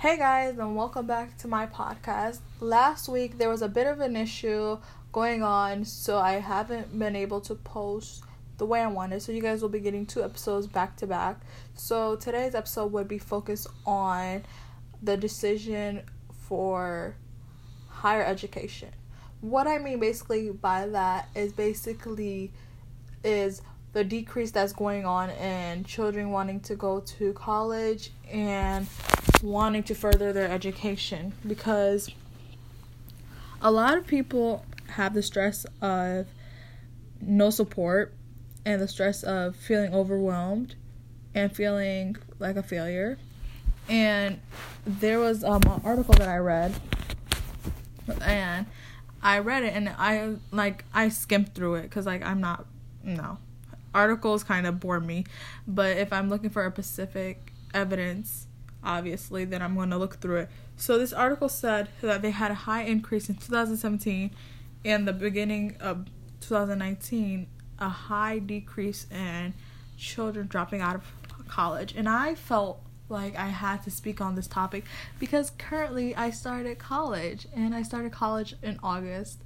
Hey guys, and welcome back to my podcast. Last week there was a bit of an issue going on, so I haven't been able to post the way I wanted. So you guys will be getting two episodes back to back. So today's episode would be focused on the decision for higher education. What I mean basically by that is basically is the decrease that's going on in children wanting to go to college and wanting to further their education because a lot of people have the stress of no support and the stress of feeling overwhelmed and feeling like a failure. And there was um, an article that I read, and I read it and I like I skimmed through it because like I'm not no articles kind of bore me, but if I'm looking for a specific evidence, obviously, then I'm going to look through it. So this article said that they had a high increase in 2017 and the beginning of 2019, a high decrease in children dropping out of college. And I felt like I had to speak on this topic because currently I started college and I started college in August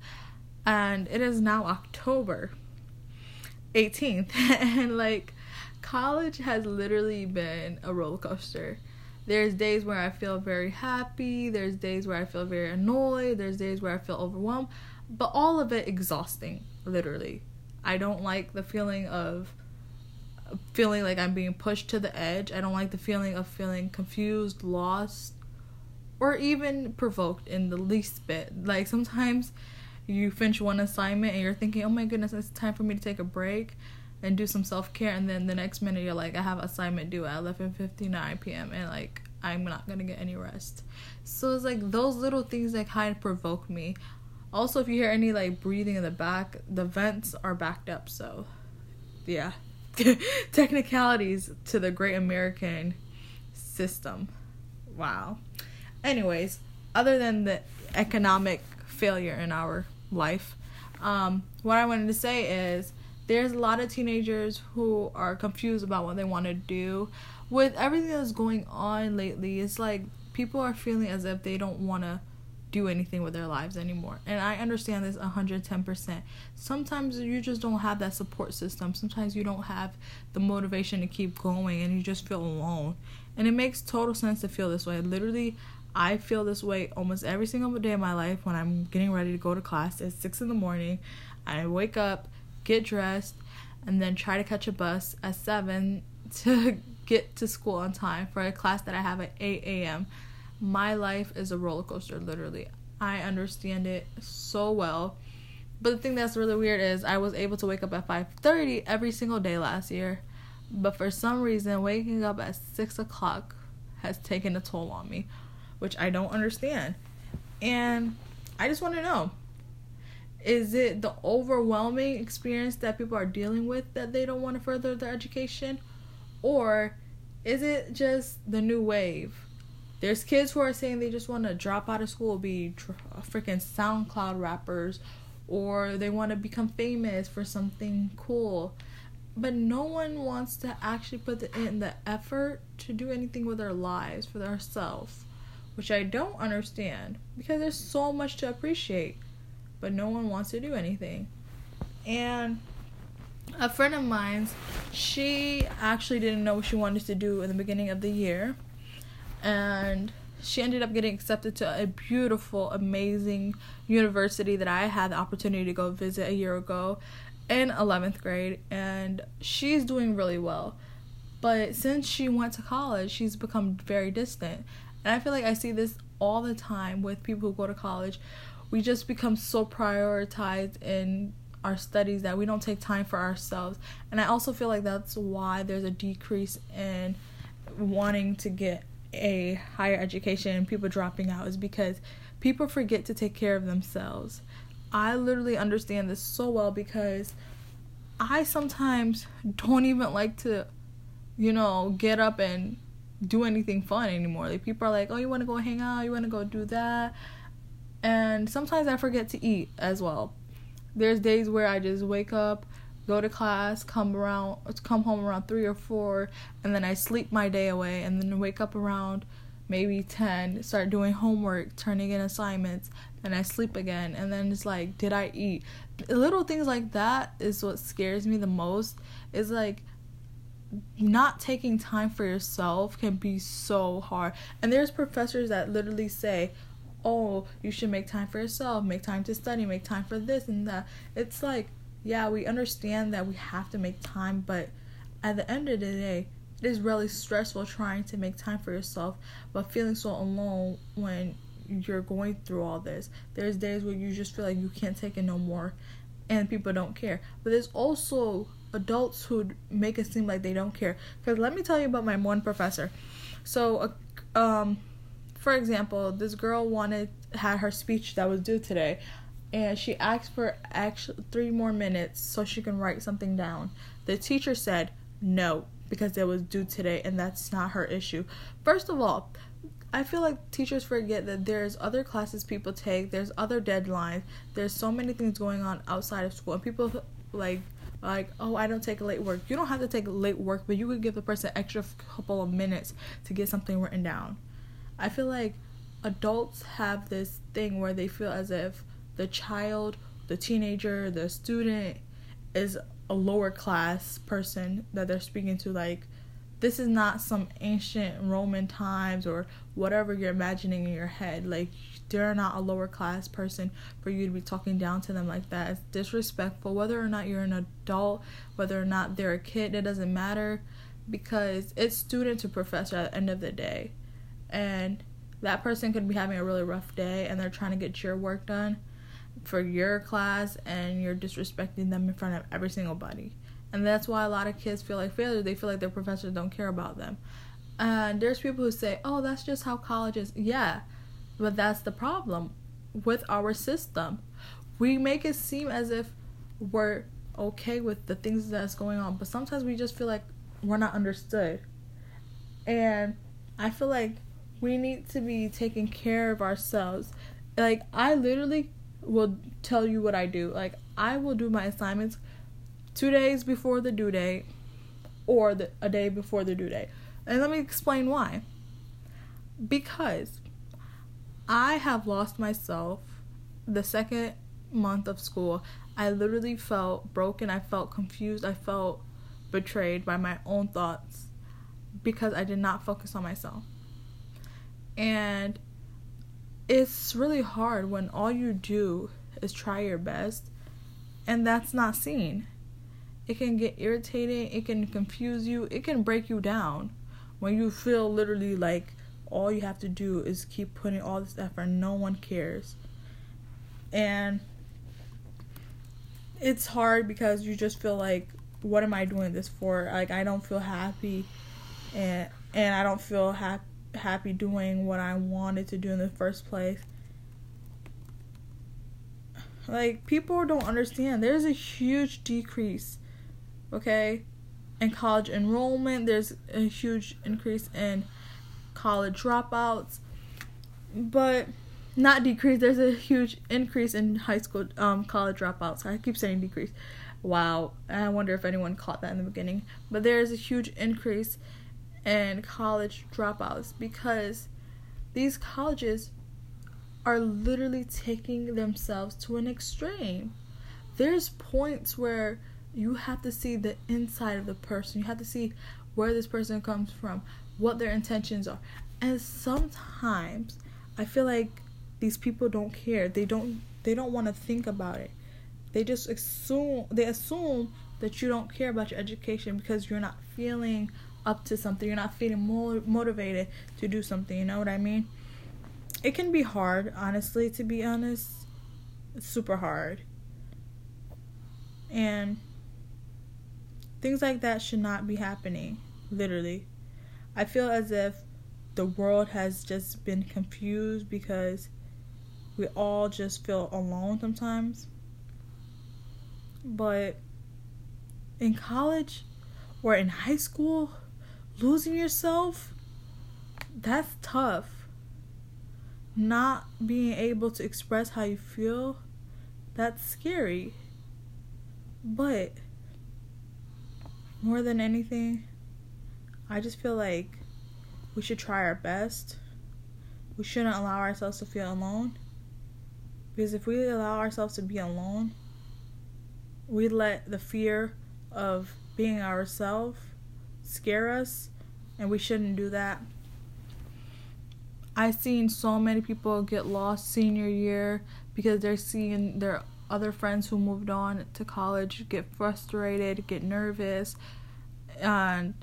and it is now October 18th and like college has literally been a roller coaster. There's days where I feel very happy, there's days where I feel very annoyed, there's days where I feel overwhelmed, but all of it exhausting, literally. I don't like the feeling of feeling like I'm being pushed to the edge. I don't like the feeling of feeling confused, lost, or even provoked in the least bit. Like sometimes you finish one assignment and you're thinking, oh my goodness, it's time for me to take a break and do some self care, and then the next minute you're like, I have assignment due at 11:59 p.m. and like I'm not gonna get any rest. So it's like those little things that kind of provoke me. Also, if you hear any like breathing in the back, the vents are backed up. So, yeah, technicalities to the Great American system. Wow. Anyways, other than the economic failure in our life. Um, what I wanted to say is there's a lot of teenagers who are confused about what they want to do. With everything that's going on lately, it's like people are feeling as if they don't want to do anything with their lives anymore. And I understand this 110%. Sometimes you just don't have that support system. Sometimes you don't have the motivation to keep going and you just feel alone. And it makes total sense to feel this way. Literally, I feel this way almost every single day of my life when I'm getting ready to go to class at 6 in the morning. I wake up, get dressed, and then try to catch a bus at 7 to get to school on time for a class that I have at 8 a.m. My life is a roller coaster, literally. I understand it so well. But the thing that's really weird is I was able to wake up at 5:30 every single day last year, but for some reason waking up at six o'clock has taken a toll on me which I don't understand. And I just want to know is it the overwhelming experience that people are dealing with that they don't want to further their education? Or is it just the new wave? There's kids who are saying they just want to drop out of school, be freaking SoundCloud rappers, or they want to become famous for something cool. But no one wants to actually put in the effort to do anything with their lives for themselves which I don't understand because there's so much to appreciate, but no one wants to do anything. And a friend of mine's, she actually didn't know what she wanted to do in the beginning of the year, and she ended up getting accepted to a beautiful, amazing university that I had the opportunity to go visit a year ago in 11th grade, and she's doing really well. But since she went to college, she's become very distant. And I feel like I see this all the time with people who go to college. We just become so prioritized in our studies that we don't take time for ourselves. And I also feel like that's why there's a decrease in wanting to get a higher education and people dropping out is because people forget to take care of themselves. I literally understand this so well because I sometimes don't even like to, you know, get up and do anything fun anymore. Like people are like, "Oh, you want to go hang out? You want to go do that?" And sometimes I forget to eat as well. There's days where I just wake up, go to class, come around, come home around three or four, and then I sleep my day away, and then wake up around maybe 10, start doing homework, turning in assignments, and I sleep again. And then it's like, did I eat? Little things like that is what scares me the most. Is like, not taking time for yourself can be so hard. And there's professors that literally say, oh, you should make time for yourself, make time to study, make time for this and that. It's like, yeah, we understand that we have to make time, but at the end of the day, it is really stressful trying to make time for yourself, but feeling so alone when you're going through all this. There's days where you just feel like you can't take it no more and people don't care. But there's also adults who make it seem like they don't care. Because let me tell you about my one professor. So, uh, um, for example, this girl wanted had her speech that was due today, and she asked for actually three more minutes so she can write something down. The teacher said no because it was due today, and that's not her issue. First of all, I feel like teachers forget that there's other classes people take, there's other deadlines, there's so many things going on outside of school, and people like like oh I don't take late work. You don't have to take late work, but you could give the person extra couple of minutes to get something written down. I feel like adults have this thing where they feel as if the child, the teenager, the student is a lower class person that they're speaking to like this is not some ancient Roman times or whatever you're imagining in your head. Like they're not a lower class person for you to be talking down to them like that. It's disrespectful. Whether or not you're an adult, whether or not they're a kid, it doesn't matter because it's student to professor at the end of the day and that person could be having a really rough day and they're trying to get your work done for your class and you're disrespecting them in front of every single body. And that's why a lot of kids feel like failure. They feel like their professors don't care about them. And there's people who say, oh, that's just how college is. Yeah, but that's the problem with our system. We make it seem as if we're okay with the things that's going on, but sometimes we just feel like we're not understood. And I feel like we need to be taking care of ourselves. Like I literally will tell you what I do. Like I will do my assignments 2 days before the due date or the, a day before the due date. And let me explain why. Because I have lost myself the second month of school. I literally felt broken. I felt confused. I felt betrayed by my own thoughts because I did not focus on myself. And it's really hard when all you do is try your best and that's not seen. It can get irritating, it can confuse you, it can break you down when you feel literally like all you have to do is keep putting all this effort no one cares. And it's hard because you just feel like what am I doing this for? Like I don't feel happy and and I don't feel happy happy doing what I wanted to do in the first place. Like, people don't understand. There's a huge decrease, okay, in college enrollment. There's a huge increase in college dropouts. But, not decrease, there's a huge increase in high school, um, college dropouts. I keep saying decrease. Wow. I wonder if anyone caught that in the beginning. But there's a huge increase and college dropouts because these colleges are literally taking themselves to an extreme. There's points where you have to see the inside of the person. You have to see where this person comes from, what their intentions are. And sometimes I feel like these people don't care. They don't they don't want to think about it. They just assume they assume that you don't care about your education because you're not feeling up to something. You're not feeling more motivated to do something. You know what I mean? It can be hard, honestly, to be honest. It's super hard. And things like that should not be happening, literally. I feel as if the world has just been confused because we all just feel alone sometimes. But in college or in high school, losing yourself, that's tough. Not being able to express how you feel, that's scary. But more than anything, I just feel like we should try our best we shouldn't allow ourselves to feel alone. Because if we allow ourselves to be alone, we let the fear of being ourselves scare us, and we shouldn't do that. I've seen so many people get lost senior year because they're seeing their other friends who moved on to college get frustrated, get nervous, and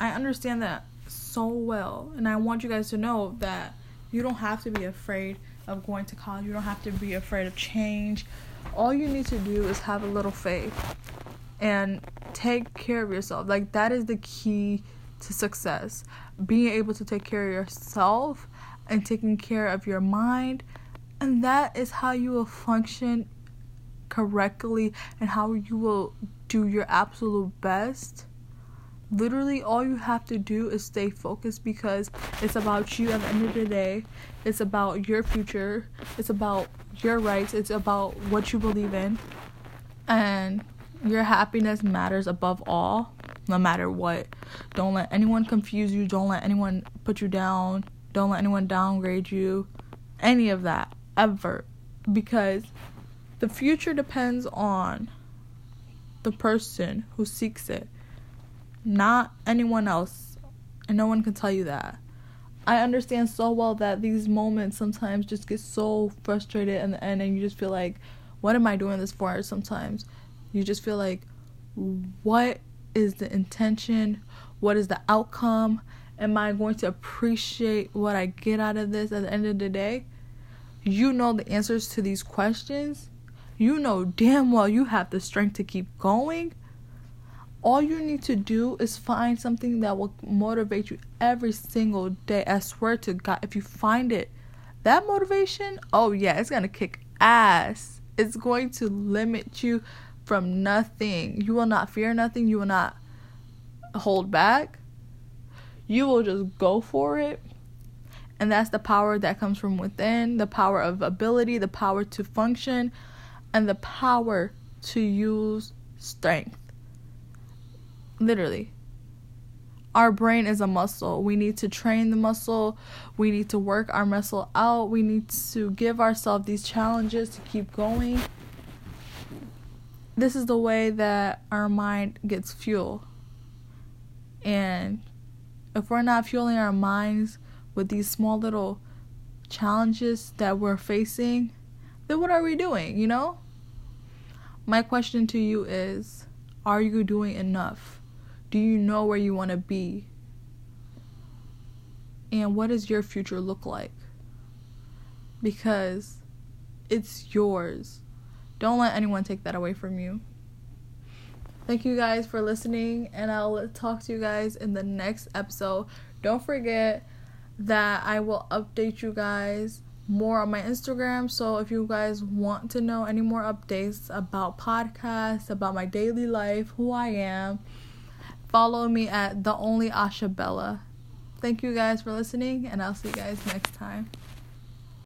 I understand that so well. And I want you guys to know that you don't have to be afraid of going to college, you don't have to be afraid of change. All you need to do is have a little faith and take care of yourself. Like, that is the key to success. Being able to take care of yourself and taking care of your mind. And that is how you will function correctly and how you will do your absolute best. Literally, all you have to do is stay focused because it's about you at the end of the day. It's about your future. It's about your rights. It's about what you believe in. And your happiness matters above all, no matter what. Don't let anyone confuse you. Don't let anyone put you down. Don't let anyone downgrade you. Any of that, ever. Because the future depends on the person who seeks it, not anyone else. And no one can tell you that. I understand so well that these moments sometimes just get so frustrated in the end, and you just feel like, what am I doing this for? Sometimes you just feel like, what is the intention? What is the outcome? Am I going to appreciate what I get out of this at the end of the day? You know the answers to these questions you know damn well you have the strength to keep going. All you need to do is find something that will motivate you every single day. I swear to God, if you find it, that motivation, oh yeah, it's gonna kick ass. It's going to limit you from nothing. You will not fear nothing. You will not hold back. You will just go for it. And that's the power that comes from within the power of ability, the power to function, and the power to use strength. Literally. Our brain is a muscle. We need to train the muscle. We need to work our muscle out. We need to give ourselves these challenges to keep going. This is the way that our mind gets fuel. And if we're not fueling our minds with these small little challenges that we're facing, then what are we doing, you know? My question to you is Are you doing enough? Do you know where you want to be? And what does your future look like? Because it's yours. Don't let anyone take that away from you. Thank you guys for listening, and I'll talk to you guys in the next episode. Don't forget that I will update you guys more on my Instagram. So if you guys want to know any more updates about podcasts, about my daily life, who I am, follow me at the only Asha Bella. Thank you guys for listening, and I'll see you guys next time.